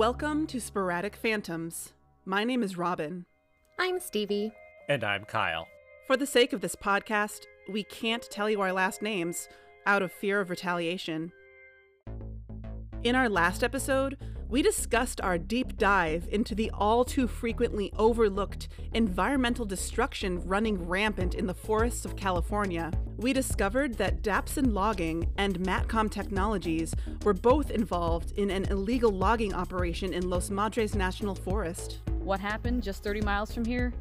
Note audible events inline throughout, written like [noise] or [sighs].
Welcome to Sporadic Phantoms. My name is Robin. I'm Stevie. And I'm Kyle. For the sake of this podcast, we can't tell you our last names out of fear of retaliation. In our last episode, we discussed our deep dive into the all too frequently overlooked environmental destruction running rampant in the forests of California. We discovered that Dapson Logging and Matcom Technologies were both involved in an illegal logging operation in Los Madres National Forest. What happened just 30 miles from here?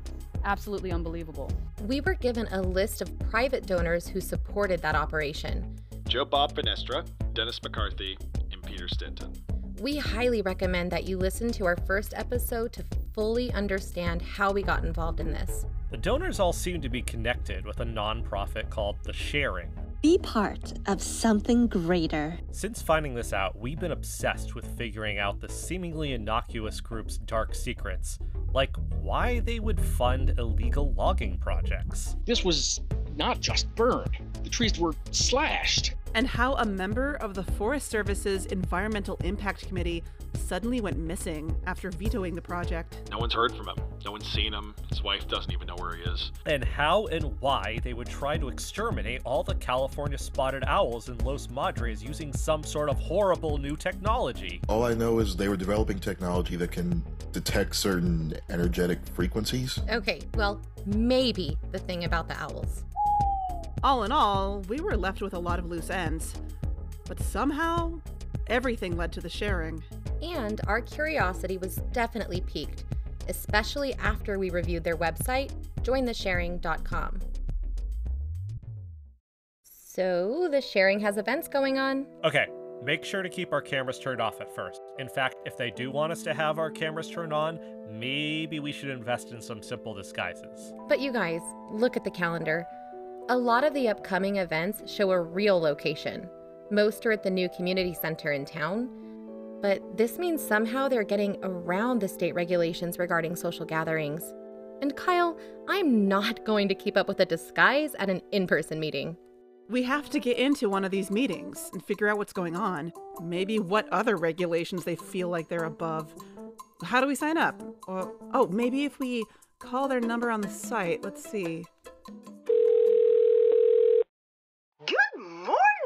Absolutely unbelievable. We were given a list of private donors who supported that operation. Joe Bob Finestra, Dennis McCarthy, and Peter Stinton. We highly recommend that you listen to our first episode to fully understand how we got involved in this. The donors all seem to be connected with a nonprofit called The Sharing. Be part of something greater. Since finding this out, we've been obsessed with figuring out the seemingly innocuous group's dark secrets, like why they would fund illegal logging projects. This was not just burned, the trees were slashed and how a member of the Forest Service's Environmental Impact Committee suddenly went missing after vetoing the project. No one's heard from him. No one's seen him. His wife doesn't even know where he is. And how and why they would try to exterminate all the California spotted owls in Los Madres using some sort of horrible new technology. All I know is they were developing technology that can detect certain energetic frequencies. Okay, well, maybe the thing about the owls. All in all, we were left with a lot of loose ends. But somehow, everything led to the sharing. And our curiosity was definitely piqued, especially after we reviewed their website, jointhesharing.com. So, the sharing has events going on? Okay, make sure to keep our cameras turned off at first. In fact, if they do want us to have our cameras turned on, maybe we should invest in some simple disguises. But you guys, look at the calendar. A lot of the upcoming events show a real location. Most are at the new community center in town. But this means somehow they're getting around the state regulations regarding social gatherings. And Kyle, I'm not going to keep up with a disguise at an in person meeting. We have to get into one of these meetings and figure out what's going on. Maybe what other regulations they feel like they're above. How do we sign up? Oh, maybe if we call their number on the site. Let's see.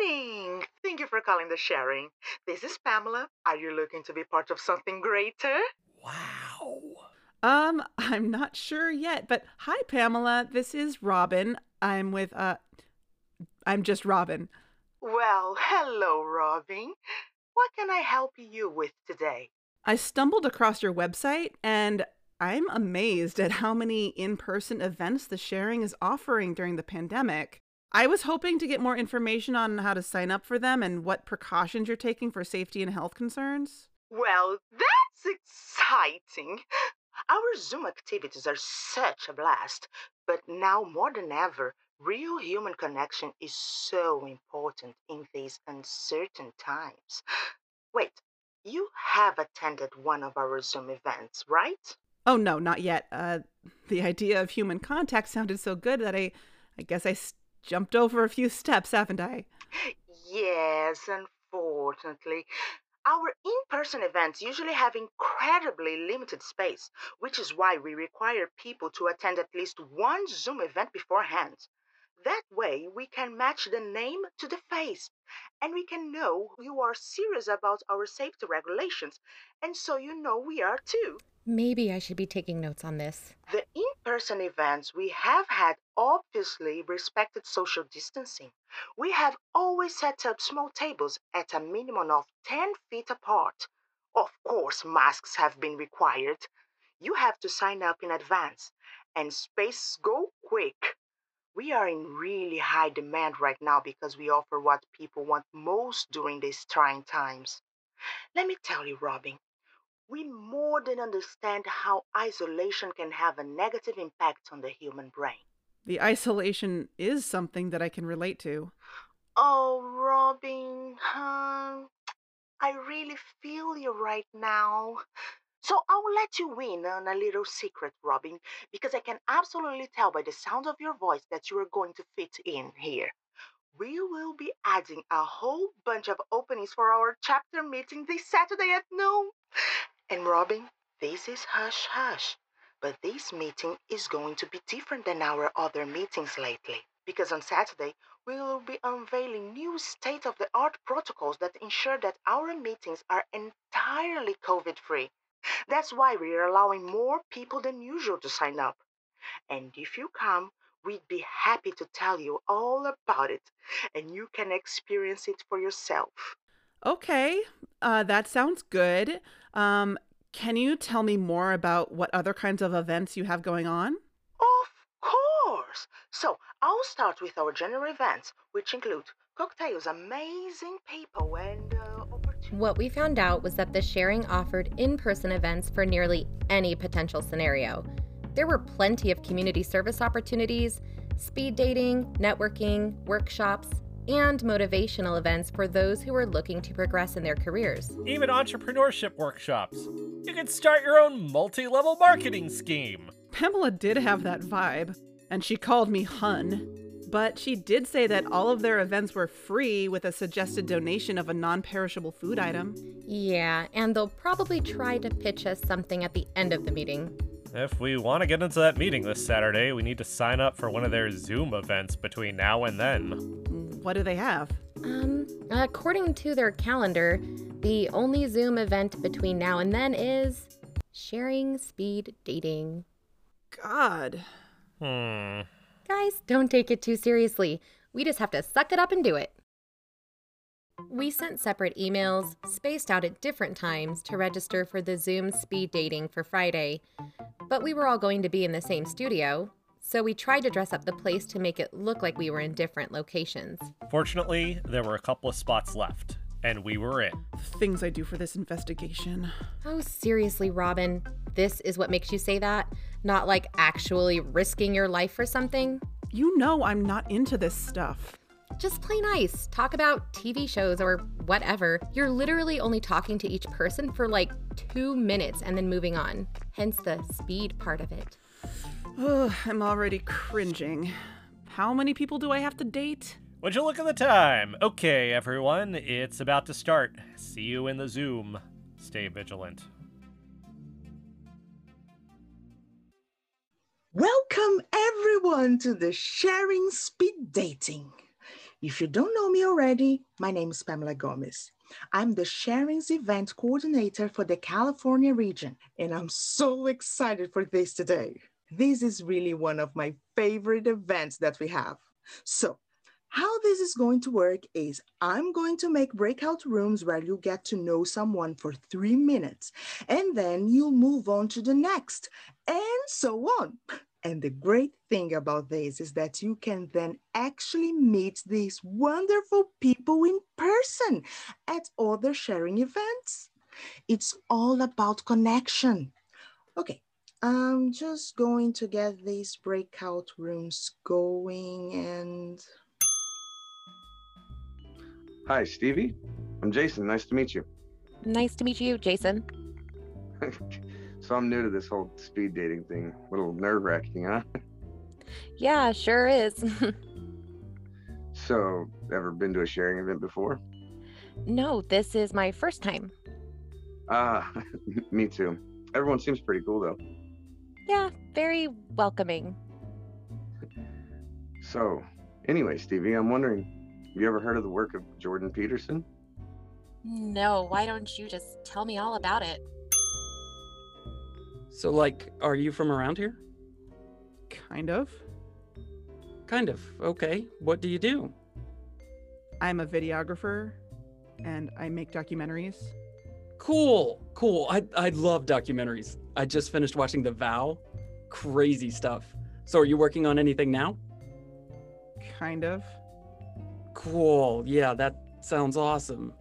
morning! Thank you for calling the sharing. This is Pamela. Are you looking to be part of something greater? Wow. Um, I'm not sure yet, but hi Pamela. This is Robin. I'm with uh I'm just Robin. Well, hello Robin. What can I help you with today? I stumbled across your website and I'm amazed at how many in person events the sharing is offering during the pandemic. I was hoping to get more information on how to sign up for them and what precautions you're taking for safety and health concerns. Well, that's exciting. Our Zoom activities are such a blast, but now more than ever, real human connection is so important in these uncertain times. Wait, you have attended one of our Zoom events, right? Oh no, not yet. Uh, the idea of human contact sounded so good that I, I guess I jumped over a few steps, haven't I? Yes, unfortunately. Our in person events usually have incredibly limited space, which is why we require people to attend at least one Zoom event beforehand. That way, we can match the name to the face, and we can know you are serious about our safety regulations, and so you know we are too. Maybe I should be taking notes on this. The in person events we have had obviously respected social distancing. We have always set up small tables at a minimum of 10 feet apart. Of course, masks have been required. You have to sign up in advance, and space go quick. We are in really high demand right now because we offer what people want most during these trying times. Let me tell you, Robin, we more than understand how isolation can have a negative impact on the human brain. The isolation is something that I can relate to. Oh, Robin, huh? I really feel you right now. So I'll let you in on a little secret, Robin, because I can absolutely tell by the sound of your voice that you are going to fit in here. We will be adding a whole bunch of openings for our chapter meeting this Saturday at noon. And Robin, this is hush hush. But this meeting is going to be different than our other meetings lately. Because on Saturday, we will be unveiling new state of the art protocols that ensure that our meetings are entirely COVID free. That's why we are allowing more people than usual to sign up. And if you come, we'd be happy to tell you all about it, and you can experience it for yourself. Okay, uh, that sounds good. Um, can you tell me more about what other kinds of events you have going on? Of course! So, I'll start with our general events, which include cocktails, amazing people, and uh, what we found out was that the sharing offered in person events for nearly any potential scenario. There were plenty of community service opportunities, speed dating, networking, workshops, and motivational events for those who were looking to progress in their careers. Even entrepreneurship workshops. You could start your own multi level marketing scheme. Pamela did have that vibe, and she called me Hun. But she did say that all of their events were free with a suggested donation of a non perishable food item. Yeah, and they'll probably try to pitch us something at the end of the meeting. If we want to get into that meeting this Saturday, we need to sign up for one of their Zoom events between now and then. What do they have? Um, according to their calendar, the only Zoom event between now and then is sharing speed dating. God. Hmm. Guys, don't take it too seriously. We just have to suck it up and do it. We sent separate emails, spaced out at different times, to register for the Zoom speed dating for Friday. But we were all going to be in the same studio, so we tried to dress up the place to make it look like we were in different locations. Fortunately, there were a couple of spots left, and we were in. Things I do for this investigation. Oh, seriously, Robin. This is what makes you say that? Not like actually risking your life for something? You know I'm not into this stuff. Just play nice. Talk about TV shows or whatever. You're literally only talking to each person for like two minutes and then moving on. Hence the speed part of it. Oh, I'm already cringing. How many people do I have to date? Would you look at the time? Okay, everyone, it's about to start. See you in the Zoom. Stay vigilant. Welcome, everyone, to the Sharing Speed Dating. If you don't know me already, my name is Pamela Gomez. I'm the Sharing's event coordinator for the California region, and I'm so excited for this today. This is really one of my favorite events that we have. So, how this is going to work is I'm going to make breakout rooms where you get to know someone for three minutes, and then you'll move on to the next, and so on. And the great thing about this is that you can then actually meet these wonderful people in person at other sharing events. It's all about connection. Okay, I'm just going to get these breakout rooms going and. Hi, Stevie. I'm Jason. Nice to meet you. Nice to meet you, Jason. [laughs] so I'm new to this whole speed dating thing. A little nerve wracking, huh? [laughs] Yeah, sure is. [laughs] so, ever been to a sharing event before? No, this is my first time. Ah, uh, me too. Everyone seems pretty cool though. Yeah, very welcoming. So, anyway, Stevie, I'm wondering, have you ever heard of the work of Jordan Peterson? No, why don't you just tell me all about it? So, like, are you from around here? Kind of. Kind of. Okay. What do you do? I'm a videographer and I make documentaries. Cool. Cool. I I love documentaries. I just finished watching The Vow. Crazy stuff. So are you working on anything now? Kind of. Cool. Yeah, that sounds awesome.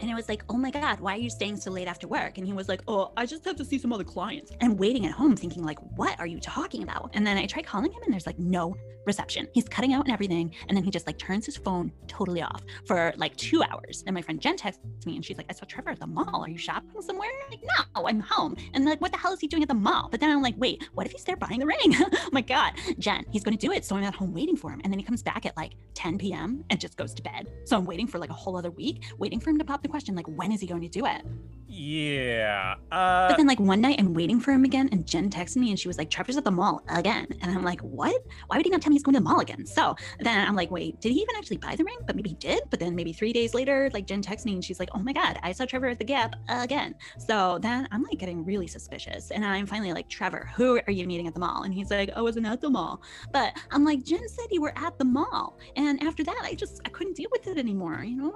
And it was like, oh my God, why are you staying so late after work? And he was like, oh, I just have to see some other clients. And I'm waiting at home thinking, like, what are you talking about? And then I try calling him and there's like no reception. He's cutting out and everything. And then he just like turns his phone totally off for like two hours. And my friend Jen texts me and she's like, I saw Trevor at the mall. Are you shopping somewhere? I'm like, no, I'm home. And like, what the hell is he doing at the mall? But then I'm like, wait, what if he's there buying the ring? [laughs] oh my God, Jen, he's going to do it. So I'm at home waiting for him. And then he comes back at like 10 p.m. and just goes to bed. So I'm waiting for like a whole other week, waiting for him to pop the question like, when is he going to do it? Yeah. Uh, But then, like one night, I'm waiting for him again, and Jen texted me, and she was like, "Trevor's at the mall again," and I'm like, "What? Why would he not tell me he's going to the mall again?" So then I'm like, "Wait, did he even actually buy the ring? But maybe he did." But then maybe three days later, like Jen texts me, and she's like, "Oh my god, I saw Trevor at the Gap again." So then I'm like getting really suspicious, and I'm finally like, "Trevor, who are you meeting at the mall?" And he's like, "I wasn't at the mall," but I'm like, "Jen said you were at the mall," and after that, I just I couldn't deal with it anymore, you know.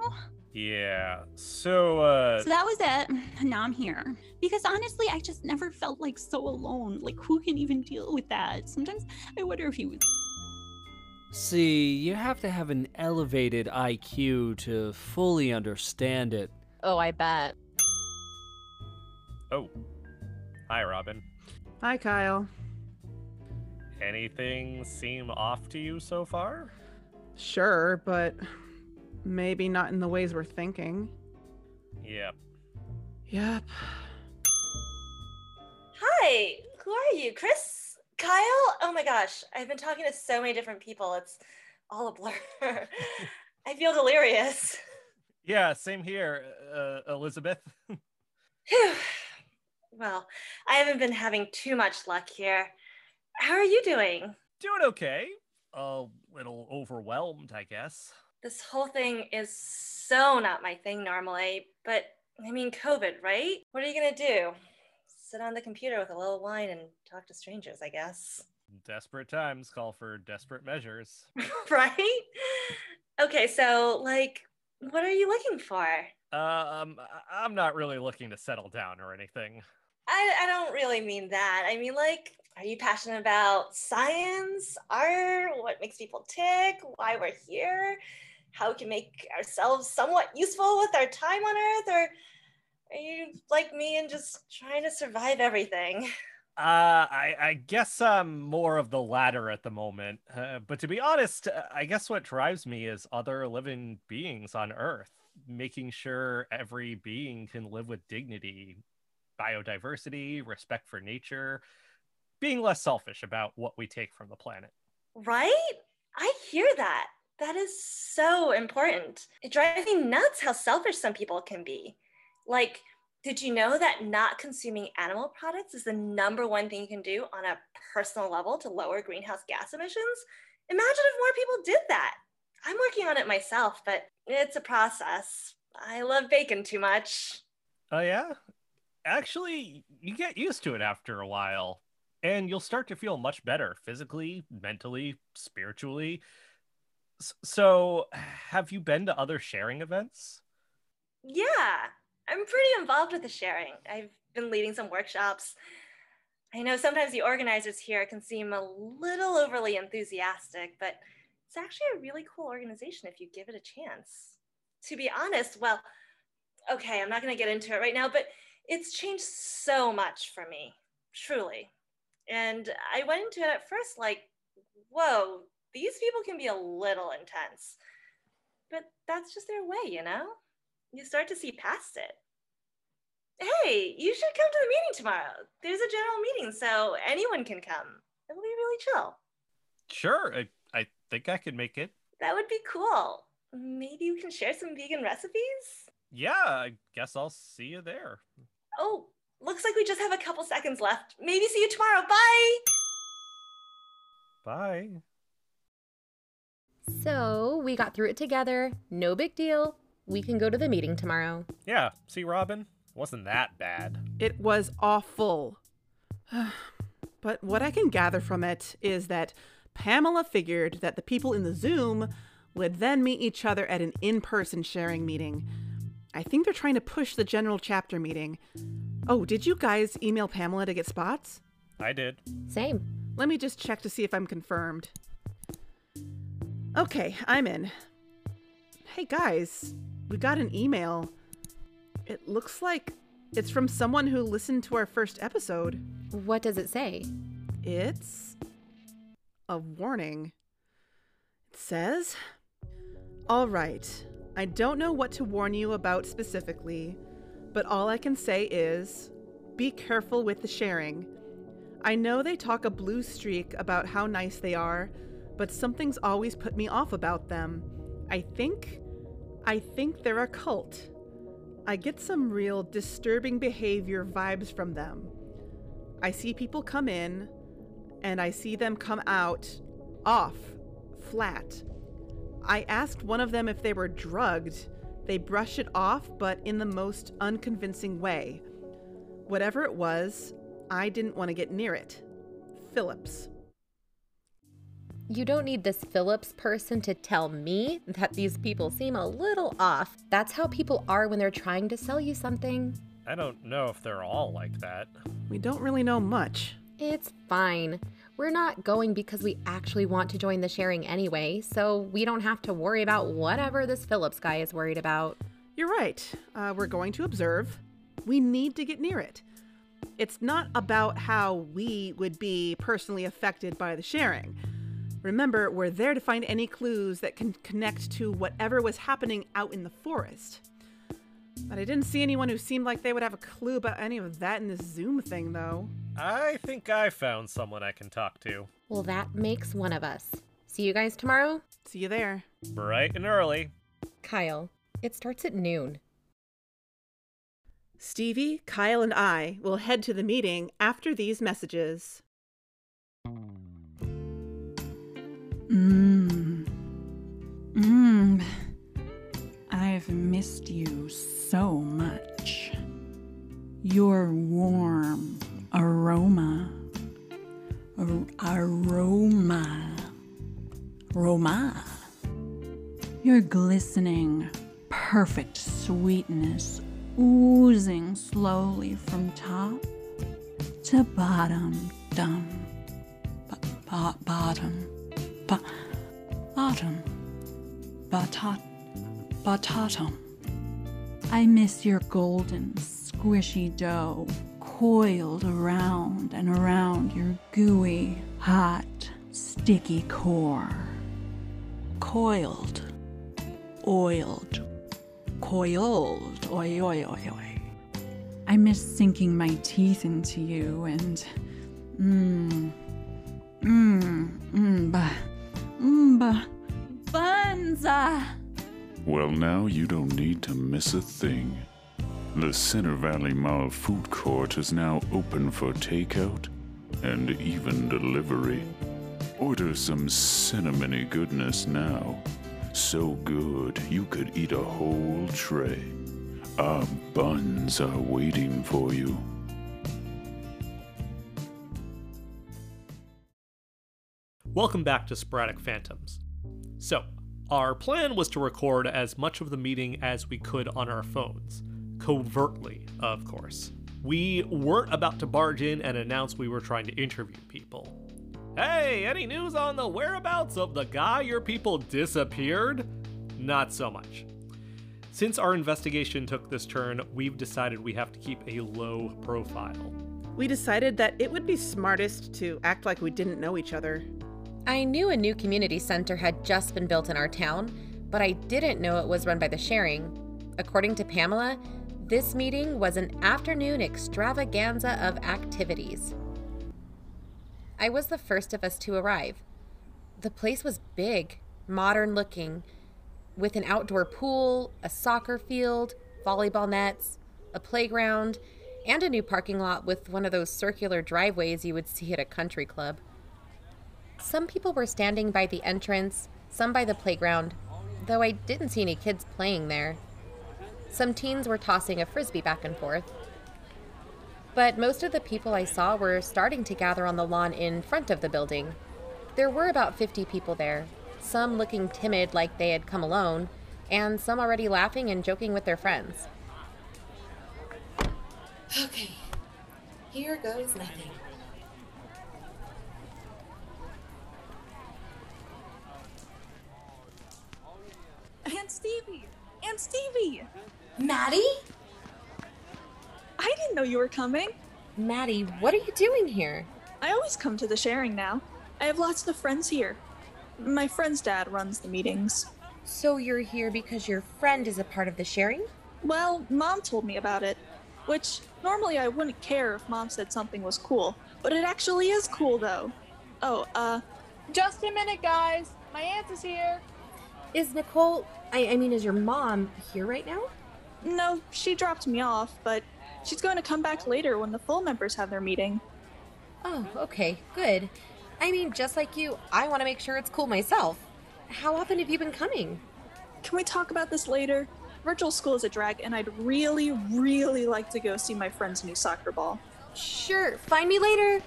Yeah. So, uh, So that was it. Now I'm here. Because honestly, I just never felt like so alone. Like, who can even deal with that? Sometimes I wonder if you. See, you have to have an elevated IQ to fully understand it. Oh, I bet. oh. Hi, Robin. Hi, Kyle. Anything seem off to you so far? Sure, but maybe not in the ways we're thinking. Yep. Yep. Hi, who are you? Chris? Kyle? Oh my gosh, I've been talking to so many different people. It's all a blur. [laughs] I feel delirious. Yeah, same here, uh, Elizabeth. [laughs] Well, I haven't been having too much luck here. How are you doing? Doing okay. A little overwhelmed, I guess. This whole thing is so not my thing normally, but I mean, COVID, right? What are you gonna do? Sit on the computer with a little wine and talk to strangers, I guess. Desperate times call for desperate measures. [laughs] right? Okay, so, like, what are you looking for? Uh, um, I'm not really looking to settle down or anything. I, I don't really mean that. I mean, like, are you passionate about science, art, what makes people tick, why we're here, how we can make ourselves somewhat useful with our time on Earth, or are you like me and just trying to survive everything? [laughs] Uh, I, I guess I'm more of the latter at the moment. Uh, but to be honest, uh, I guess what drives me is other living beings on Earth, making sure every being can live with dignity, biodiversity, respect for nature, being less selfish about what we take from the planet. Right? I hear that. That is so important. It drives me nuts how selfish some people can be. Like, did you know that not consuming animal products is the number one thing you can do on a personal level to lower greenhouse gas emissions? Imagine if more people did that. I'm working on it myself, but it's a process. I love bacon too much. Oh, yeah? Actually, you get used to it after a while, and you'll start to feel much better physically, mentally, spiritually. So, have you been to other sharing events? Yeah, I'm pretty involved with the sharing. I've been leading some workshops. I know sometimes the organizers here can seem a little overly enthusiastic, but it's actually a really cool organization if you give it a chance. To be honest, well, okay, I'm not going to get into it right now, but it's changed so much for me, truly. And I went into it at first like, whoa, these people can be a little intense. But that's just their way, you know? You start to see past it. Hey, you should come to the meeting tomorrow. There's a general meeting, so anyone can come. It'll be really chill. Sure, I, I think I could make it. That would be cool. Maybe you can share some vegan recipes? Yeah, I guess I'll see you there. Oh, looks like we just have a couple seconds left. Maybe see you tomorrow. Bye! Bye. So we got through it together. No big deal. We can go to the meeting tomorrow. Yeah, see, Robin? Wasn't that bad. It was awful. [sighs] but what I can gather from it is that Pamela figured that the people in the Zoom would then meet each other at an in person sharing meeting. I think they're trying to push the general chapter meeting. Oh, did you guys email Pamela to get spots? I did. Same. Let me just check to see if I'm confirmed. Okay, I'm in. Hey guys, we got an email. It looks like it's from someone who listened to our first episode. What does it say? It's a warning. It says, All right, I don't know what to warn you about specifically, but all I can say is be careful with the sharing. I know they talk a blue streak about how nice they are, but something's always put me off about them. I think. I think they're a cult. I get some real disturbing behavior vibes from them. I see people come in, and I see them come out off, flat. I asked one of them if they were drugged. They brush it off, but in the most unconvincing way. Whatever it was, I didn't want to get near it. Phillips. You don't need this Phillips person to tell me that these people seem a little off. That's how people are when they're trying to sell you something. I don't know if they're all like that. We don't really know much. It's fine. We're not going because we actually want to join the sharing anyway, so we don't have to worry about whatever this Phillips guy is worried about. You're right. Uh, we're going to observe. We need to get near it. It's not about how we would be personally affected by the sharing. Remember, we're there to find any clues that can connect to whatever was happening out in the forest. But I didn't see anyone who seemed like they would have a clue about any of that in this Zoom thing, though. I think I found someone I can talk to. Well, that makes one of us. See you guys tomorrow? See you there. Bright and early. Kyle, it starts at noon. Stevie, Kyle, and I will head to the meeting after these messages. Mmm. Mmm. I've missed you so much. Your warm aroma. Ar- aroma. Roma. Your glistening, perfect sweetness oozing slowly from top to bottom. Dum. B- b- bottom. B- bottom. Batat. Batatum. I miss your golden, squishy dough coiled around and around your gooey, hot, sticky core. Coiled, oiled, coiled, oi, oi, oi, oi. I miss sinking my teeth into you and. Mmm. Mmm. Mmm. Ba. Mmm. Ba. Bunza. Well, now you don't need to miss a thing. The Center Valley Mall food court is now open for takeout and even delivery. Order some cinnamony goodness now. So good you could eat a whole tray. Our buns are waiting for you. Welcome back to Sporadic Phantoms. So, our plan was to record as much of the meeting as we could on our phones. Covertly, of course. We weren't about to barge in and announce we were trying to interview people. Hey, any news on the whereabouts of the guy your people disappeared? Not so much. Since our investigation took this turn, we've decided we have to keep a low profile. We decided that it would be smartest to act like we didn't know each other. I knew a new community center had just been built in our town, but I didn't know it was run by the sharing. According to Pamela, this meeting was an afternoon extravaganza of activities. I was the first of us to arrive. The place was big, modern looking, with an outdoor pool, a soccer field, volleyball nets, a playground, and a new parking lot with one of those circular driveways you would see at a country club. Some people were standing by the entrance, some by the playground, though I didn't see any kids playing there. Some teens were tossing a frisbee back and forth. But most of the people I saw were starting to gather on the lawn in front of the building. There were about 50 people there, some looking timid like they had come alone, and some already laughing and joking with their friends. Okay, here goes nothing. Aunt Stevie! Aunt Stevie! Maddie? I didn't know you were coming. Maddie, what are you doing here? I always come to the sharing now. I have lots of friends here. My friend's dad runs the meetings. So you're here because your friend is a part of the sharing? Well, mom told me about it. Which, normally I wouldn't care if mom said something was cool. But it actually is cool, though. Oh, uh. Just a minute, guys. My aunt is here. Is Nicole, I, I mean, is your mom here right now? No, she dropped me off, but she's going to come back later when the full members have their meeting. Oh, okay, good. I mean, just like you, I want to make sure it's cool myself. How often have you been coming? Can we talk about this later? Virtual school is a drag, and I'd really, really like to go see my friend's new soccer ball. Sure, find me later.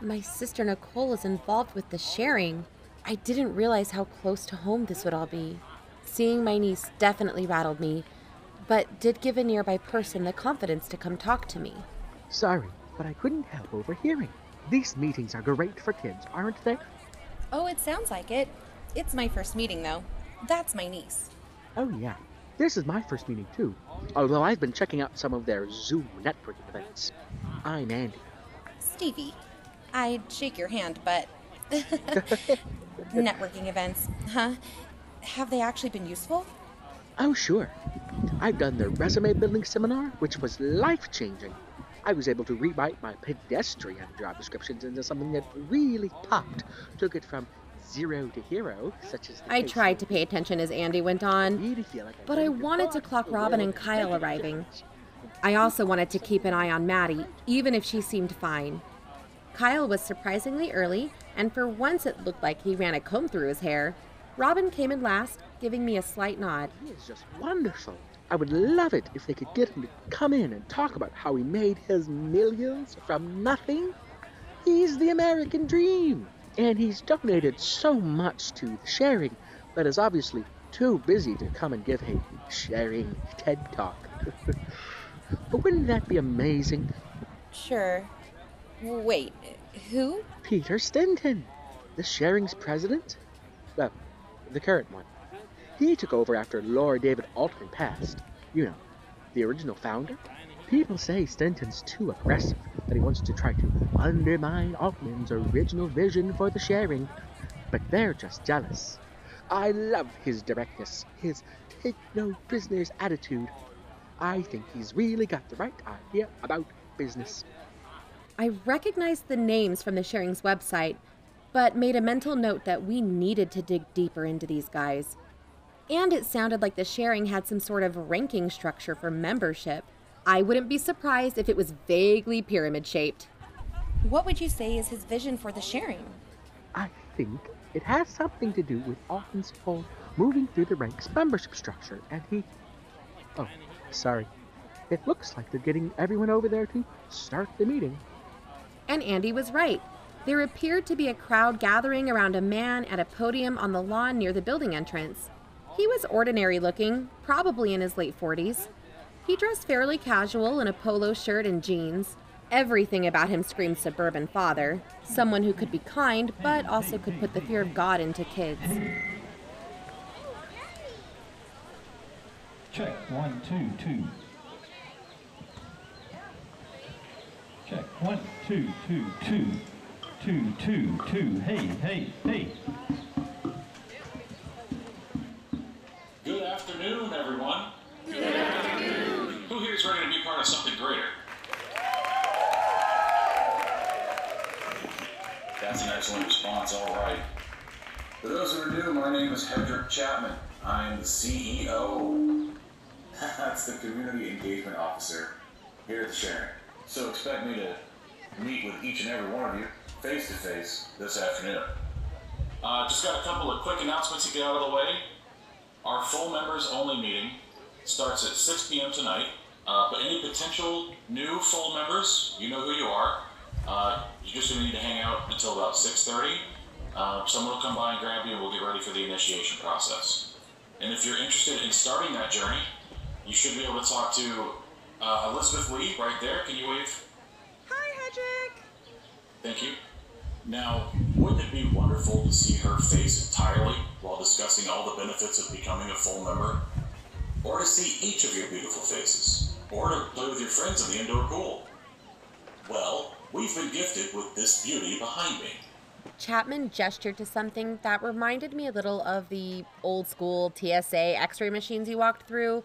My sister Nicole is involved with the sharing. I didn't realize how close to home this would all be. Seeing my niece definitely rattled me, but did give a nearby person the confidence to come talk to me. Sorry, but I couldn't help overhearing. These meetings are great for kids, aren't they? Oh, it sounds like it. It's my first meeting, though. That's my niece. Oh, yeah. This is my first meeting, too. Although I've been checking out some of their Zoom networking events. I'm Andy. Stevie, I'd shake your hand, but. [laughs] Networking events, huh? Have they actually been useful? Oh, sure. I've done their resume building seminar, which was life changing. I was able to rewrite my pedestrian job descriptions into something that really popped. Took it from zero to hero, such as. I tried to pay attention as Andy went on, but I wanted to clock Robin and Kyle arriving. I also wanted to keep an eye on Maddie, even if she seemed fine. Kyle was surprisingly early, and for once it looked like he ran a comb through his hair. Robin came in last, giving me a slight nod. He is just wonderful. I would love it if they could get him to come in and talk about how he made his millions from nothing. He's the American dream, and he's donated so much to the sharing, but is obviously too busy to come and give a sharing TED talk. [laughs] but wouldn't that be amazing? Sure. Wait, who? Peter Stinton, the sharing's president. Well, the current one. He took over after Lord David Altman passed. You know, the original founder. People say Stinton's too aggressive, that he wants to try to undermine Altman's original vision for the sharing. But they're just jealous. I love his directness, his take no prisoners attitude. I think he's really got the right idea about business. I recognized the names from the Sharing's website, but made a mental note that we needed to dig deeper into these guys. And it sounded like the Sharing had some sort of ranking structure for membership. I wouldn't be surprised if it was vaguely pyramid shaped. What would you say is his vision for the Sharing? I think it has something to do with Altman's whole moving through the ranks membership structure, and he. Oh, sorry. It looks like they're getting everyone over there to start the meeting. And Andy was right. There appeared to be a crowd gathering around a man at a podium on the lawn near the building entrance. He was ordinary looking, probably in his late 40s. He dressed fairly casual in a polo shirt and jeans. Everything about him screamed suburban father, someone who could be kind, but also could put the fear of God into kids. Check one, two, two. Check one, two, two, two. Two, two, two. Hey, hey, hey. Good afternoon, everyone. Good afternoon. Who here is ready to be part of something greater? That's an excellent response, all right. For those who are new, my name is Hedrick Chapman. I am the CEO. [laughs] That's the Community Engagement Officer here at the Sharing. So expect me to meet with each and every one of you face to face this afternoon. Uh, just got a couple of quick announcements to get out of the way. Our full members only meeting starts at 6 p.m. tonight. Uh, but any potential new full members, you know who you are. Uh, you just gonna need to hang out until about 6:30. Uh, someone will come by and grab you, and we'll get ready for the initiation process. And if you're interested in starting that journey, you should be able to talk to uh, Elizabeth Lee right there. Can you wave? Hi, Hedrick. Thank you. Now, wouldn't it be wonderful to see her face entirely while discussing all the benefits of becoming a full member? Or to see each of your beautiful faces? Or to play with your friends in the indoor pool? Well, we've been gifted with this beauty behind me. Chapman gestured to something that reminded me a little of the old school TSA x ray machines you walked through,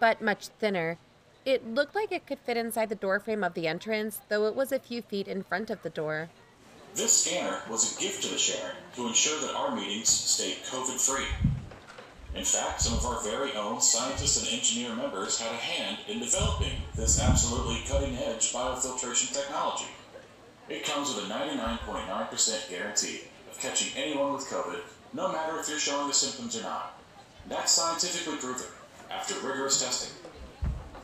but much thinner. It looked like it could fit inside the doorframe of the entrance, though it was a few feet in front of the door. This scanner was a gift to the sharing to ensure that our meetings stayed COVID free. In fact, some of our very own scientists and engineer members had a hand in developing this absolutely cutting edge biofiltration technology. It comes with a 99.9% guarantee of catching anyone with COVID, no matter if you're showing the symptoms or not. That's scientifically proven after rigorous testing.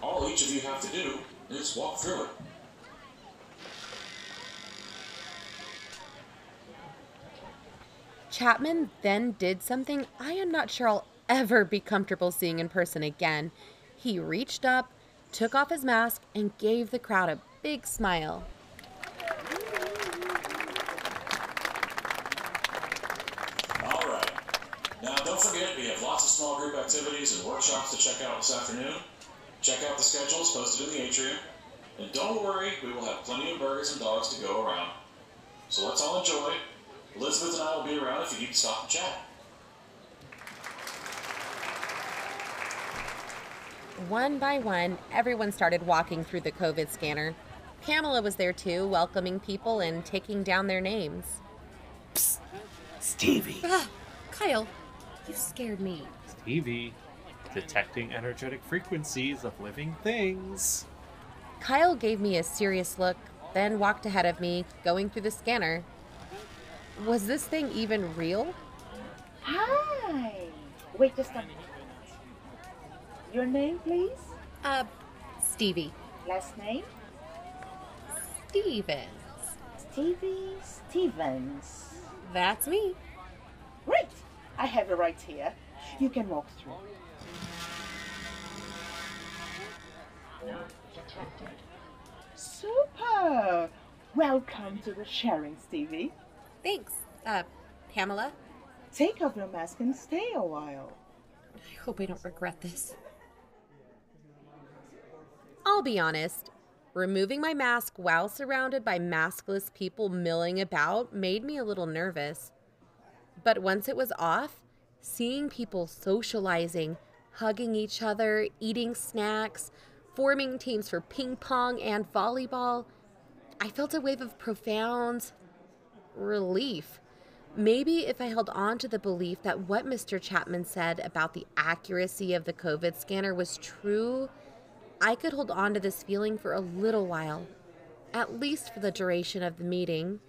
All each of you have to do is walk through it. Chapman then did something I am not sure I'll ever be comfortable seeing in person again. He reached up, took off his mask, and gave the crowd a big smile. All right. Now, don't forget, we have lots of small group activities and workshops to check out this afternoon. Check out the schedules posted in the atrium. And don't worry, we will have plenty of burgers and dogs to go around. So let's all enjoy. Elizabeth and I will be around if you need to stop and chat. One by one, everyone started walking through the COVID scanner. Pamela was there too, welcoming people and taking down their names. Psst, Stevie. Ah, Kyle, you scared me. Stevie, detecting energetic frequencies of living things. Kyle gave me a serious look, then walked ahead of me, going through the scanner. Was this thing even real? Hi. Wait just a minute. Your name, please? Uh, Stevie. Last name? Stevens. Stevie Stevens. That's me. Great. I have it right here. You can walk through. Super. Welcome to the sharing, Stevie. Thanks. Uh, Pamela? Take off your mask and stay a while. I hope I don't regret this. I'll be honest. Removing my mask while surrounded by maskless people milling about made me a little nervous. But once it was off, seeing people socializing, hugging each other, eating snacks, forming teams for ping pong and volleyball, I felt a wave of profound relief. Maybe if I held on to the belief that what Mr. Chapman said about the accuracy of the COVID scanner was true, I could hold on to this feeling for a little while, at least for the duration of the meeting.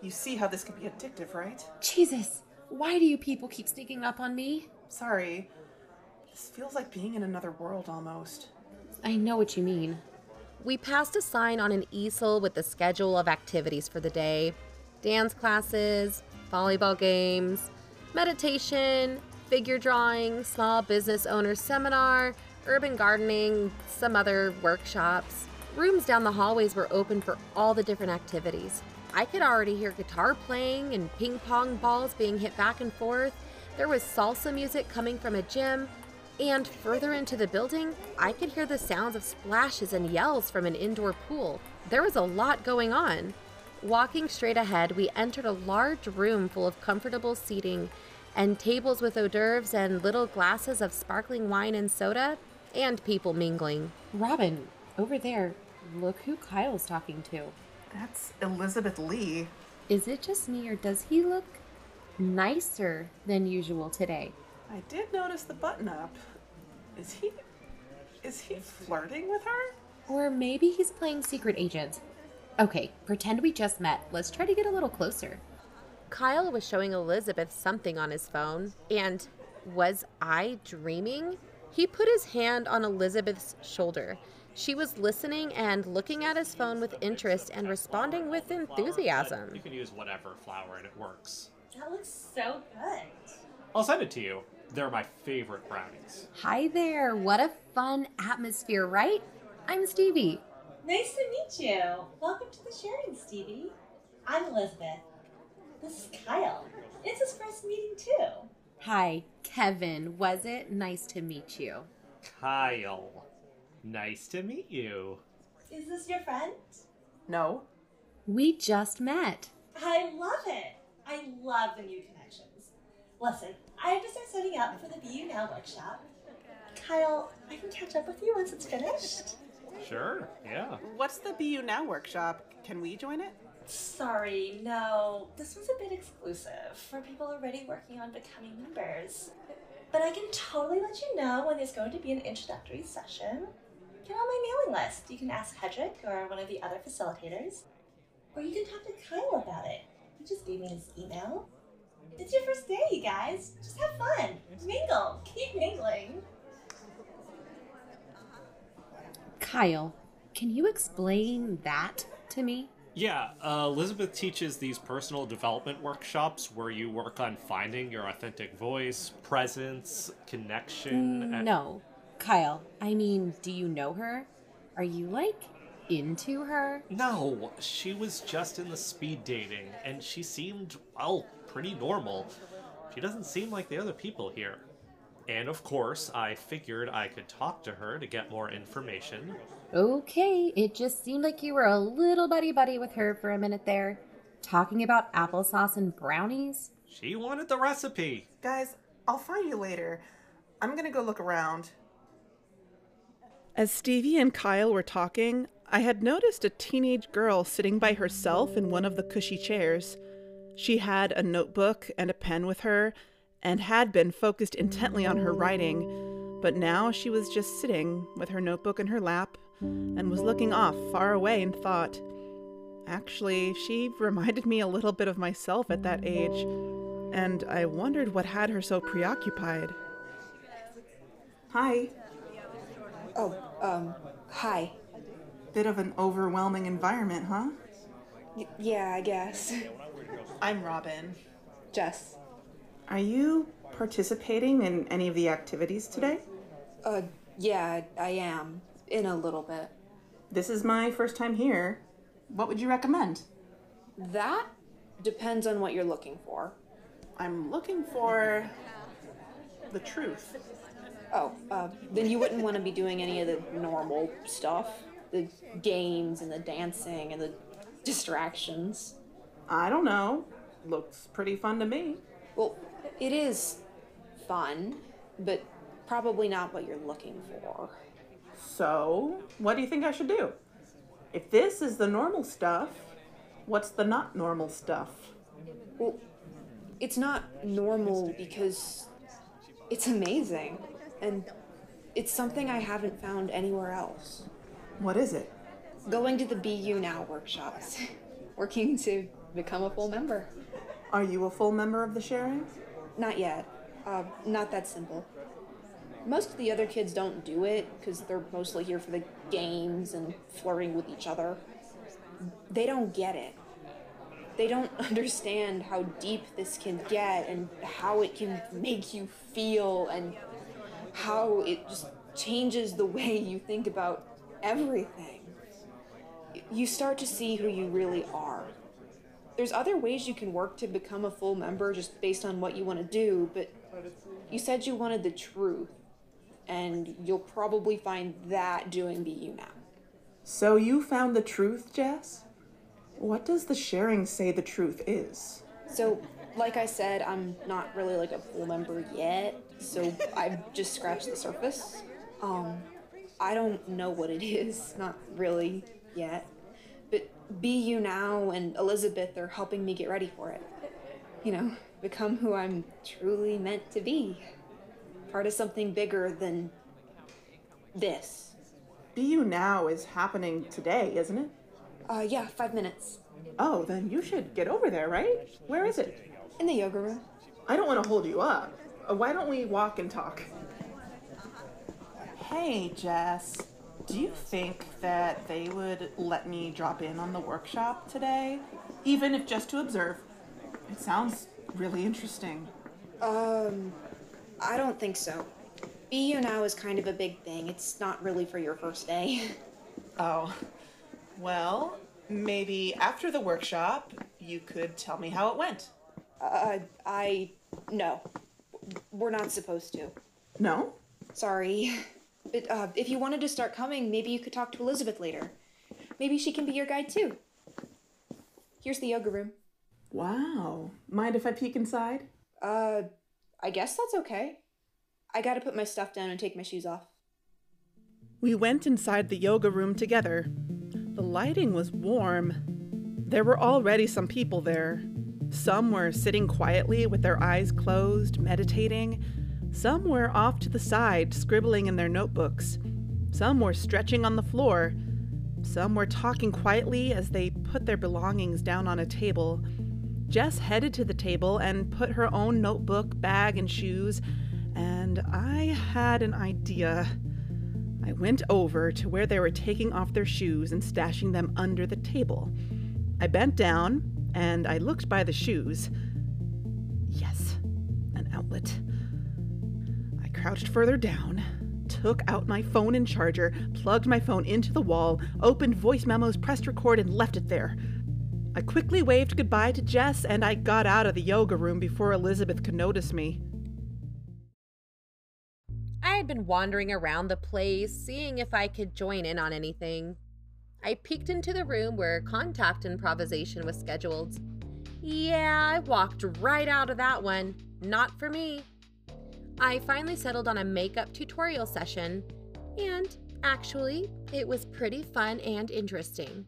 You see how this could be addictive, right? Jesus, why do you people keep sneaking up on me? Sorry. This feels like being in another world almost. I know what you mean. We passed a sign on an easel with the schedule of activities for the day dance classes, volleyball games, meditation, figure drawing, small business owner seminar, urban gardening, some other workshops. Rooms down the hallways were open for all the different activities. I could already hear guitar playing and ping pong balls being hit back and forth. There was salsa music coming from a gym. And further into the building, I could hear the sounds of splashes and yells from an indoor pool. There was a lot going on. Walking straight ahead, we entered a large room full of comfortable seating and tables with hors d'oeuvres and little glasses of sparkling wine and soda, and people mingling. Robin, over there, look who Kyle's talking to. That's Elizabeth Lee. Is it just me, or does he look nicer than usual today? I did notice the button up. Is he. Is he flirting with her? Or maybe he's playing secret agent. Okay, pretend we just met. Let's try to get a little closer. Kyle was showing Elizabeth something on his phone, and was I dreaming? He put his hand on Elizabeth's shoulder. She was listening and looking at his phone with interest and responding with enthusiasm. You can use whatever flour and it works. That looks so good. I'll send it to you. They're my favorite brownies. Hi there. What a fun atmosphere, right? I'm Stevie. Nice to meet you. Welcome to the sharing, Stevie. I'm Elizabeth. This is Kyle. It's his first meeting, too. Hi, Kevin. Was it nice to meet you? Kyle. Nice to meet you. Is this your friend? No. We just met. I love it. I love the new connections. Listen, I have to start setting up for the Be You Now workshop. Kyle, I can catch up with you once it's finished. Sure, yeah. What's the Be You Now workshop? Can we join it? Sorry, no. This one's a bit exclusive for people already working on becoming members. but I can totally let you know when there's going to be an introductory session. Get on my mailing list. You can ask Hedrick or one of the other facilitators. Or you can talk to Kyle about it. He just gave me his email. It's your first day, you guys. Just have fun. Mingle. Keep mingling. Kyle, can you explain that to me? Yeah, uh, Elizabeth teaches these personal development workshops where you work on finding your authentic voice, presence, connection. and- No. Kyle, I mean, do you know her? Are you like into her? No, she was just in the speed dating, and she seemed, well, pretty normal. She doesn't seem like the other people here. And of course, I figured I could talk to her to get more information. Okay, it just seemed like you were a little buddy buddy with her for a minute there. Talking about applesauce and brownies? She wanted the recipe. Guys, I'll find you later. I'm gonna go look around. As Stevie and Kyle were talking, I had noticed a teenage girl sitting by herself in one of the cushy chairs. She had a notebook and a pen with her and had been focused intently on her writing, but now she was just sitting with her notebook in her lap and was looking off far away in thought. Actually, she [laughs] reminded me a little bit of myself at that age, and I wondered what had her so preoccupied. Hi. Oh, um, hi. Bit of an overwhelming environment, huh? Y- yeah, I guess. [laughs] I'm Robin. Jess. Are you participating in any of the activities today? Uh, yeah, I am. In a little bit. This is my first time here. What would you recommend? That depends on what you're looking for. I'm looking for the truth. Oh, uh, then you wouldn't want to be doing any of the normal stuff the games and the dancing and the distractions. I don't know. Looks pretty fun to me. Well, it is fun, but probably not what you're looking for. So, what do you think I should do? If this is the normal stuff, what's the not normal stuff? Well, it's not normal because it's amazing. And it's something I haven't found anywhere else. What is it? Going to the Be You Now workshops. [laughs] Working to become a full member. Are you a full member of the sharing? Not yet. Uh, not that simple. Most of the other kids don't do it because they're mostly here for the games and flirting with each other. They don't get it. They don't [laughs] understand how deep this can get and how it can make you feel and how it just changes the way you think about everything. You start to see who you really are. There's other ways you can work to become a full member just based on what you want to do, but you said you wanted the truth, and you'll probably find that doing Be You Now. So you found the truth, Jess? What does the sharing say the truth is? So, like I said, I'm not really like a full member yet, so I've just scratched the surface. Um, I don't know what it is, not really yet. But You now and Elizabeth are helping me get ready for it. You know, become who I'm truly meant to be. Part of something bigger than this. Be You Now is happening today, isn't it? Uh, yeah, five minutes. Oh, then you should get over there, right? Where is it? In the yoga room. I don't want to hold you up. Uh, why don't we walk and talk? Hey, Jess. Do you think that they would let me drop in on the workshop today? Even if just to observe? It sounds really interesting. Um, I don't think so. Be You Now is kind of a big thing. It's not really for your first day. [laughs] Oh. Well, maybe after the workshop, you could tell me how it went. Uh, I. No. We're not supposed to. No? Sorry. [laughs] But uh, if you wanted to start coming, maybe you could talk to Elizabeth later. Maybe she can be your guide too. Here's the yoga room. Wow. Mind if I peek inside? Uh, I guess that's okay. I gotta put my stuff down and take my shoes off. We went inside the yoga room together. The lighting was warm. There were already some people there. Some were sitting quietly with their eyes closed, meditating, Some were off to the side, scribbling in their notebooks. Some were stretching on the floor. Some were talking quietly as they put their belongings down on a table. Jess headed to the table and put her own notebook, bag, and shoes, and I had an idea. I went over to where they were taking off their shoes and stashing them under the table. I bent down and I looked by the shoes. Yes, an outlet. Crouched further down, took out my phone and charger, plugged my phone into the wall, opened voice memos, pressed record, and left it there. I quickly waved goodbye to Jess and I got out of the yoga room before Elizabeth could notice me. I had been wandering around the place, seeing if I could join in on anything. I peeked into the room where contact improvisation was scheduled. Yeah, I walked right out of that one. Not for me. I finally settled on a makeup tutorial session, and actually, it was pretty fun and interesting.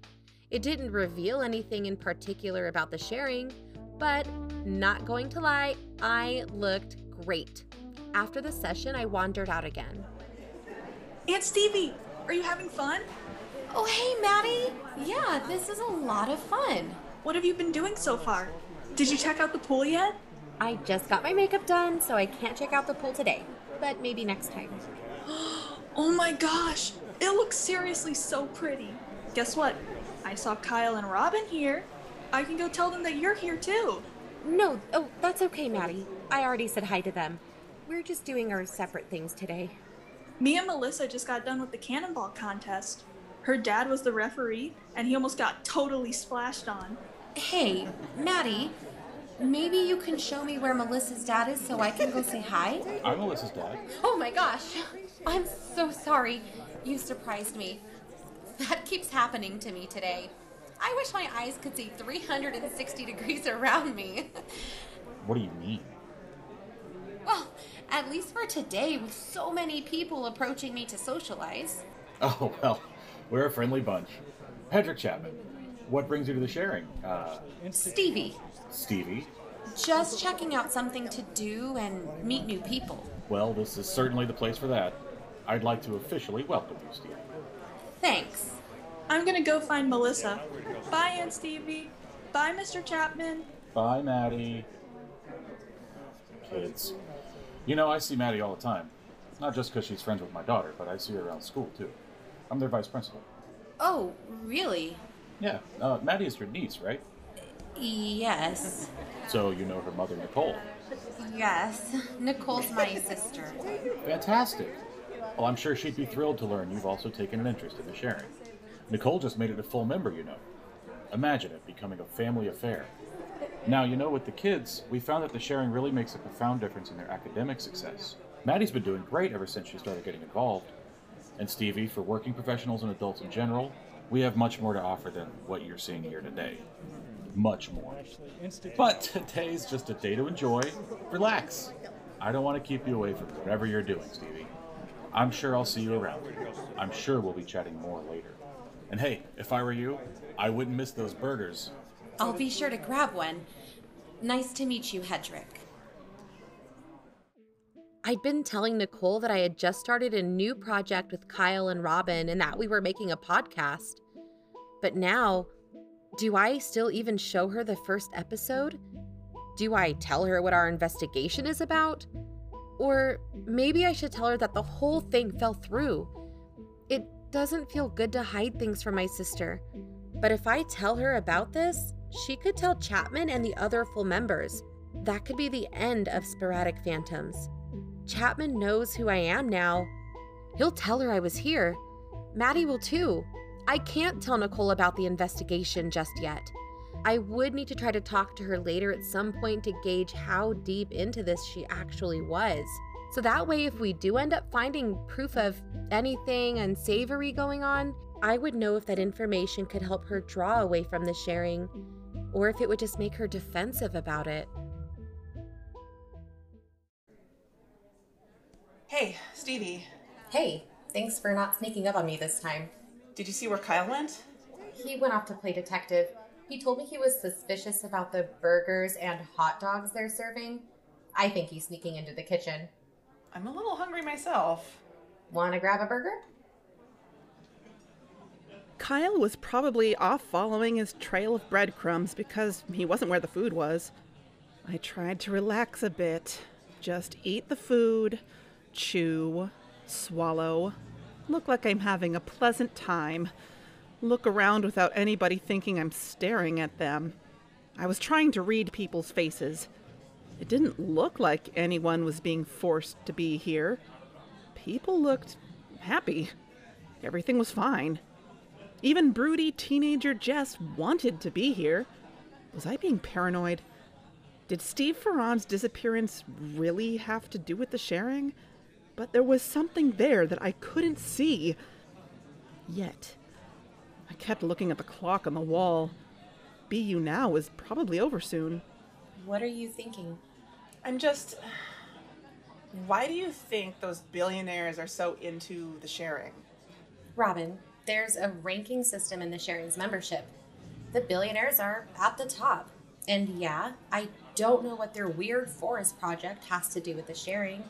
It didn't reveal anything in particular about the sharing, but not going to lie, I looked great. After the session, I wandered out again. Aunt Stevie, are you having fun? Oh, hey, Maddie. Yeah, this is a lot of fun. What have you been doing so far? Did you check out the pool yet? I just got my makeup done, so I can't check out the pool today, but maybe next time. [gasps] oh my gosh, it looks seriously so pretty. Guess what? I saw Kyle and Robin here. I can go tell them that you're here too. No, oh, that's okay, Maddie. I already said hi to them. We're just doing our separate things today. Me and Melissa just got done with the cannonball contest. Her dad was the referee, and he almost got totally splashed on. Hey, Maddie, maybe you can show me where Melissa's dad is so I can go say hi? I'm Melissa's dad. Oh my gosh. I'm so sorry. You surprised me. That keeps happening to me today. I wish my eyes could see 360 degrees around me. What do you mean? Well, at least for today, with so many people approaching me to socialize. Oh, well, we're a friendly bunch. Patrick Chapman, what brings you to the sharing? Uh, Stevie, Stevie? just checking out something to do and meet new people. Well, this is certainly the place for that. I'd like to officially welcome you, Stevie. Thanks. I'm gonna go find Melissa. Bye, Aunt Stevie. Bye, Mr. Chapman. Bye, Maddie. Kids. You know, I see Maddie all the time. Not just because she's friends with my daughter, but I see her around school, too. I'm their vice principal. Oh, really? Yeah, uh, Maddie is her niece, right? Yes. So you know her mother, Nicole. Yes. Nicole's my sister. Fantastic. Well, I'm sure she'd be thrilled to learn you've also taken an interest in the sharing. Nicole just made it a full member, you know. Imagine it becoming a family affair. Now, you know, with the kids, we found that the sharing really makes a profound difference in their academic success. Maddie's been doing great ever since she started getting involved. And Stevie, for working professionals and adults in general, we have much more to offer than what you're seeing here today. Much more. But today's just a day to enjoy. Relax. I don't want to keep you away from whatever you're doing, Stevie. I'm sure I'll see you around. I'm sure we'll be chatting more later. And hey, if I were you, I wouldn't miss those burgers. I'll be sure to grab one. Nice to meet you, Hedrick. I'd been telling Nicole that I had just started a new project with Kyle and Robin and that we were making a podcast. But now, do I still even show her the first episode? Do I tell her what our investigation is about? Or maybe I should tell her that the whole thing fell through. It doesn't feel good to hide things from my sister. But if I tell her about this, she could tell Chapman and the other full members. That could be the end of Sporadic Phantoms. Chapman knows who I am now. He'll tell her I was here. Maddie will too. I can't tell Nicole about the investigation just yet. I would need to try to talk to her later at some point to gauge how deep into this she actually was. So that way, if we do end up finding proof of anything unsavory going on, I would know if that information could help her draw away from the sharing, or if it would just make her defensive about it. Hey, Stevie. Hey, thanks for not sneaking up on me this time. Did you see where Kyle went? He went off to play detective. He told me he was suspicious about the burgers and hot dogs they're serving. I think he's sneaking into the kitchen. I'm a little hungry myself. Want to grab a burger? Kyle was probably off following his trail of breadcrumbs because he wasn't where the food was. I tried to relax a bit. Just eat the food, chew, swallow, look like I'm having a pleasant time, look around without anybody thinking I'm staring at them. I was trying to read people's faces. It didn't look like anyone was being forced to be here. People looked happy. Everything was fine. Even broody teenager Jess wanted to be here. Was I being paranoid? Did Steve Ferran's disappearance really have to do with the sharing? But there was something there that I couldn't see. Yet. I kept looking at the clock on the wall. Be You Now is probably over soon. What are you thinking? I'm just. Why do you think those billionaires are so into the sharing? Robin, there's a ranking system in the Sharing's membership. The billionaires are at the top. And yeah, I don't know what their weird forest project has to do with the sharing.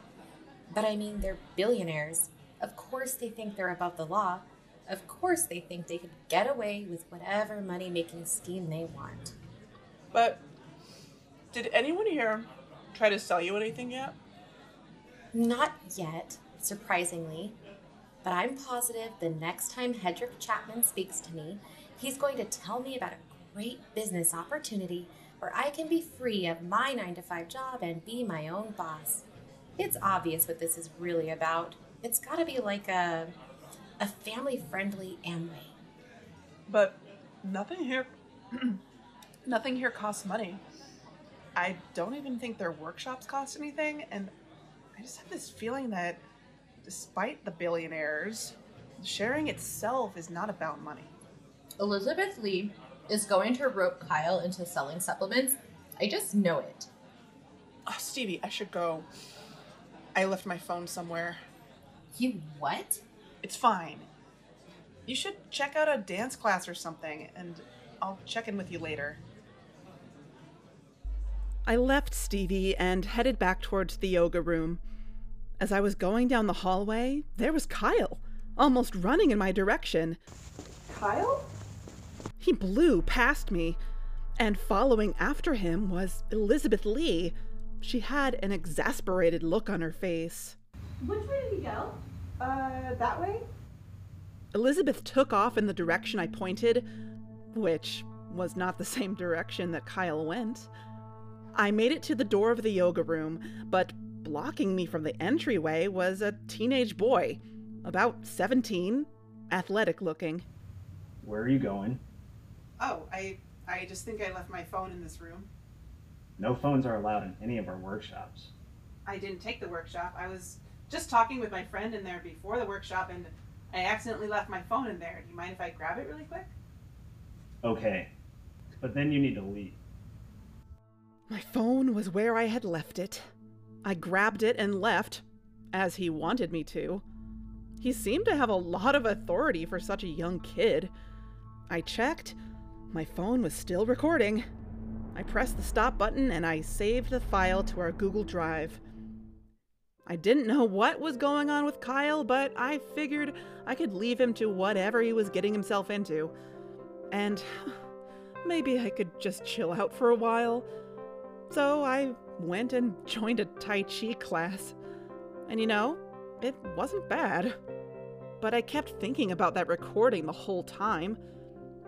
But I mean, they're billionaires. Of course, they think they're above the law. Of course, they think they could get away with whatever money making scheme they want. But did anyone here try to sell you anything yet? Not yet, surprisingly. But I'm positive the next time Hedrick Chapman speaks to me, he's going to tell me about a great business opportunity where I can be free of my 9 to 5 job and be my own boss. It's obvious what this is really about. It's got to be like a a family-friendly Amway. But nothing here [clears throat] nothing here costs money. I don't even think their workshops cost anything and I just have this feeling that despite the billionaires, sharing itself is not about money. Elizabeth Lee is going to rope Kyle into selling supplements. I just know it. Oh, Stevie, I should go. I left my phone somewhere. You what? It's fine. You should check out a dance class or something, and I'll check in with you later. I left Stevie and headed back towards the yoga room. As I was going down the hallway, there was Kyle, almost running in my direction. Kyle? He blew past me, and following after him was Elizabeth Lee. She had an exasperated look on her face. Which way did he go? Uh, that way? Elizabeth took off in the direction I pointed, which was not the [laughs] same direction that Kyle went. I made it to the door of the yoga room, but blocking me from the entryway was a teenage boy, about 17, athletic looking. Where are you going? Oh, I I just think I left my phone in this room. No phones are allowed in any of our workshops. I didn't take the workshop. I was just talking with my friend in there before the workshop and I accidentally left my phone in there. Do you mind if I grab it really quick? Okay, but then you need to leave. My phone was where I had left it. I grabbed it and left, as he wanted me to. He seemed to have a lot of authority for such a young kid. I checked. My phone was still recording. I pressed the stop button and I saved the file to our Google Drive. I didn't know what was going on with Kyle, but I figured I could leave him to whatever he was getting himself into. And [sighs] maybe I could just chill out for a while. So I went and [laughs] joined a Tai Chi class. And you know, it wasn't bad. But I kept thinking about that recording the whole time.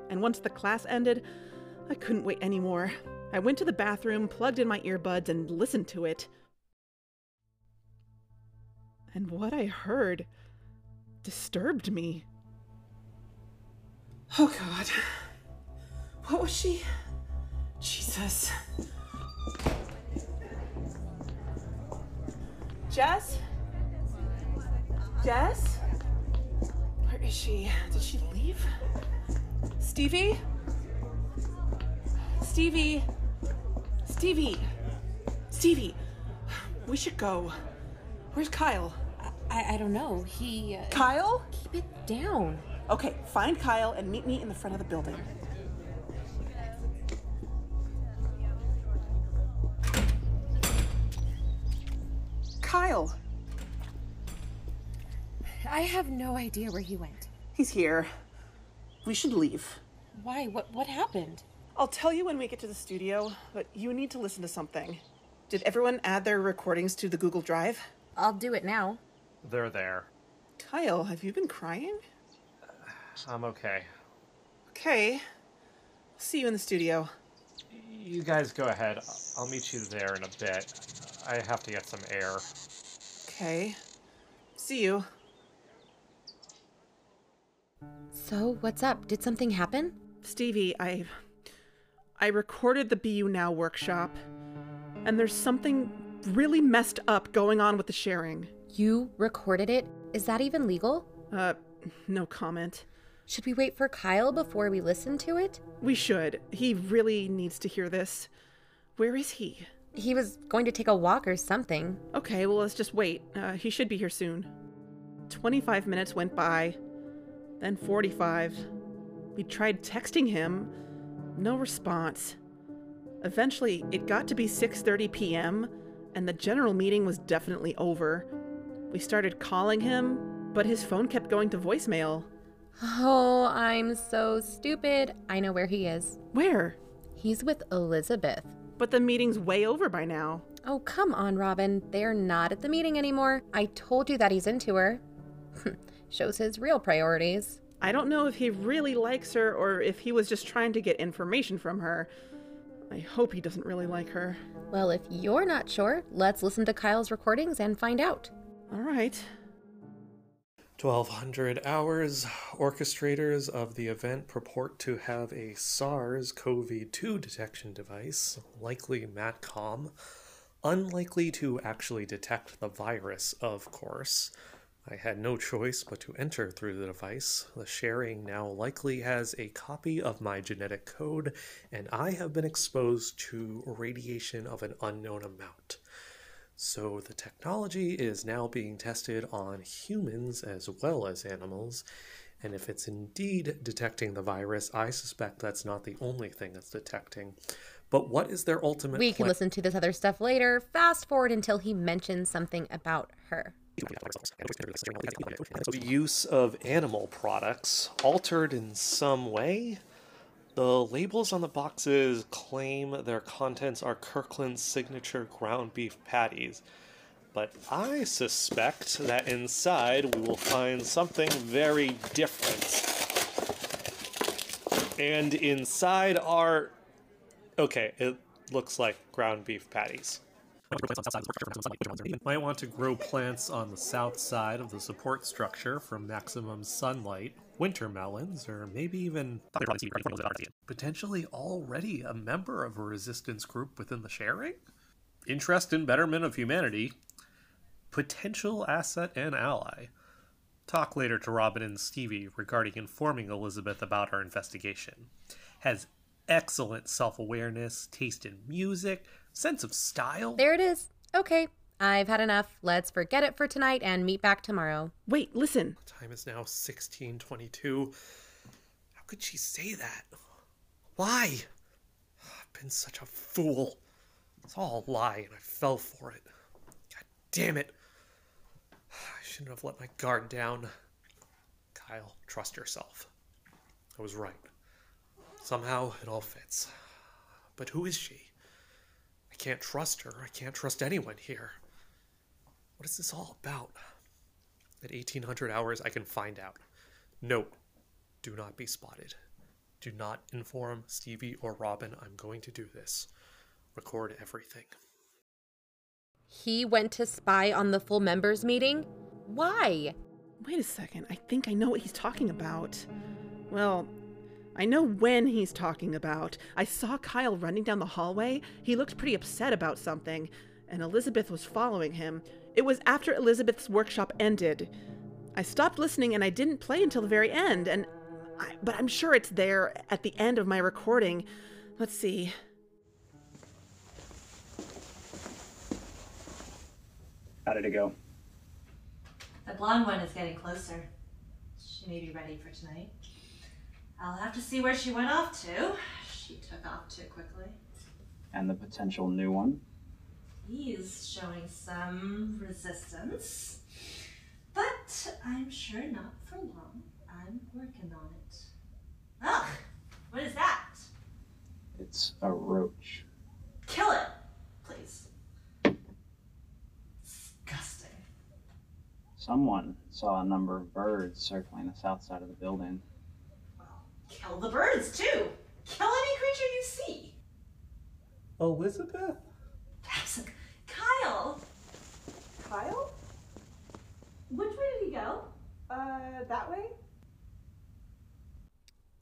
And once the class ended, I couldn't wait anymore. I went to the bathroom, plugged in my earbuds, and listened to it. And what I heard disturbed me. Oh god. What was she? Jesus. Jess? Jess? Where is she? Did she leave? Stevie? Stevie? Stevie? Stevie? We should go. Where's Kyle? I, I don't know. He. Uh, Kyle? Keep it down. Okay, find Kyle and meet me in the front of the building. Kyle, I have no idea where he went. He's here. We should leave. Why? What what happened? I'll tell you when we get to the studio, but you need to listen to something. Did everyone add their recordings to the Google Drive? I'll do it now. They're there. Kyle, have you been crying? Uh, I'm okay. Okay. See you in the studio. You guys go ahead. I'll meet you there in a bit. I have to get some air. Okay. See you. So, what's up? Did something happen? Stevie, I I recorded the Be You Now workshop, and there's something really messed up going on with the sharing. You recorded it? Is that even legal? Uh, no comment. Should we wait for Kyle before we listen to it? We should. He really needs to hear this. Where is he? He was going to take a walk or something. Okay, well, let's just wait. Uh, he should be here soon. 25 minutes went by, then 45. We tried texting him, no response. Eventually, it got to be 6:30 p.m., and the general meeting was definitely over. We started calling him, but his phone kept going to voicemail. Oh, I'm so stupid. I know where he is. Where? He's with Elizabeth. But the meeting's way over by now. Oh, come on, Robin. They're not at the meeting anymore. I told you that he's into her. [laughs] Shows his real priorities. I don't know if he really likes her or if he was just trying to get information from her. I hope he doesn't really like her. Well, if you're not sure, let's listen to Kyle's recordings and find out. All right. 1200 hours. Orchestrators of the event purport to have a SARS CoV 2 detection device, likely MATCOM, unlikely to actually detect the virus, of course. I had no choice but to enter through the device. The sharing now likely has a copy of my genetic code, and I have been exposed to radiation of an unknown amount. So the technology is now being tested on humans as well as animals. And if it's indeed detecting the virus, I suspect that's not the only thing it's detecting. But what is their ultimate We can plan? listen to this other stuff later. Fast forward until he mentions something about her. The use of animal products altered in some way. The labels on the boxes claim their contents are Kirkland's signature ground beef patties, but I suspect that inside we will find something very different. And inside are. Okay, it looks like ground beef patties. Might want to grow plants on the south side of the support structure for maximum sunlight, winter melons, or maybe even potentially already a member of a resistance group within the sharing? Interest in betterment of humanity, potential asset and ally. Talk later to Robin and Stevie regarding informing Elizabeth about our investigation. Has excellent self awareness, taste in music, sense of style. There it is. Okay, I've had enough. Let's forget it for tonight and meet back tomorrow. Wait, listen. Time is now 1622. How could she say that? Why? I've been such a fool. It's all a lie and I fell for it. God damn it. I shouldn't have let my guard down. Kyle, trust yourself. I was right. Somehow it all fits. But who is she? I can't trust her. I can't trust anyone here. What is this all about? At 1800 hours, I can find out. Note do not be spotted. Do not inform Stevie or Robin I'm going to do this. Record everything. He went to spy on the full members meeting? Why? Wait a second. I think I know what he's talking about. Well, I know when he's talking about. I saw Kyle running down the hallway. He looked pretty upset about something, and Elizabeth was following him. It was after Elizabeth's workshop ended. I stopped listening and I didn't play until the very end, and I, but I'm sure it's there at the end of my recording. Let's see. How did it go? The blonde one is getting closer. She may be ready for tonight. I'll have to see where she went off to. She took off too quickly. And the potential new one? He's showing some resistance. But I'm sure not for long. I'm working on it. Ugh! What is that? It's a roach. Kill it, please. Disgusting. Someone saw a number of birds circling the south side of the building. Kill the birds too. Kill any creature you see. Elizabeth? Kyle. Kyle? Which way did he go? Uh, that way?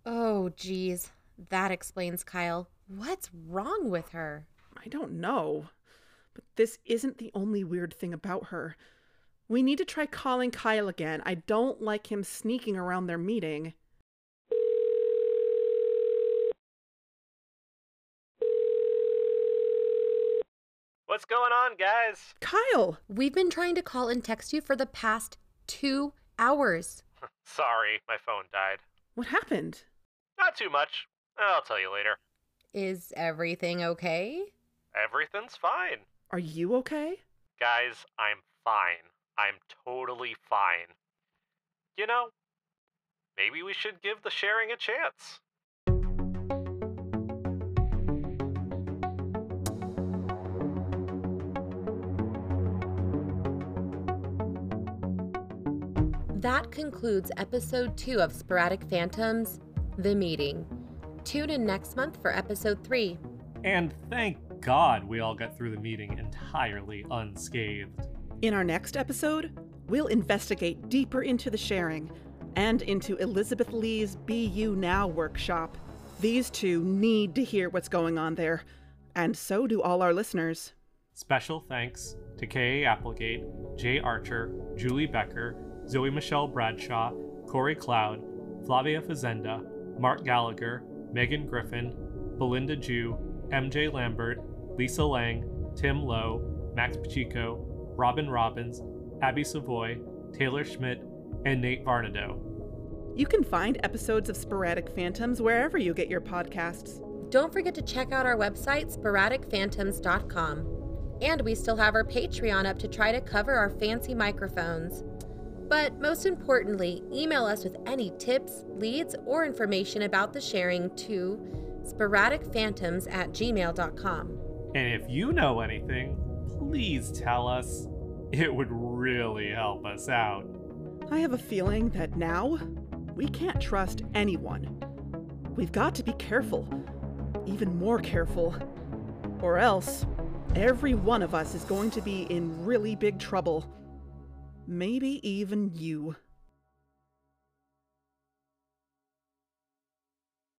Oh, geez. That explains Kyle. What's wrong with her? I don't know. But this isn't the only weird thing about her. We need to try calling Kyle again. I don't like him sneaking around their meeting. What's going on, guys? Kyle! We've been trying to call and text you for the past two hours. [laughs] Sorry, my phone died. What happened? Not too much. I'll tell you later. Is everything okay? Everything's fine. Are you okay? Guys, I'm fine. I'm totally fine. You know, maybe we should give the sharing a chance. That concludes episode two of Sporadic Phantoms The Meeting. Tune in next month for episode three. And thank God we all got through the meeting entirely unscathed. In our next episode, we'll investigate deeper into the sharing and into Elizabeth Lee's Be You Now workshop. These two need to hear what's going on there, and so do all our listeners. Special thanks to K.A. Applegate, Jay Archer, Julie Becker, Zoe Michelle Bradshaw, Corey Cloud, Flavia Fazenda, Mark Gallagher, Megan Griffin, Belinda Jew, MJ Lambert, Lisa Lang, Tim Lowe, Max Pacheco, Robin Robbins, Abby Savoy, Taylor Schmidt, and Nate Varnado. You can find episodes of Sporadic Phantoms wherever you get your podcasts. Don't forget to check out our website, sporadicphantoms.com. And we still have our Patreon up to try to cover our fancy microphones. But most importantly, email us with any tips, leads, or information about the sharing to sporadicphantoms at gmail.com. And if you know anything, please tell us. It would really help us out. I have a feeling that now we can't trust anyone. We've got to be careful, even more careful, or else every one of us is going to be in really big trouble. Maybe even you.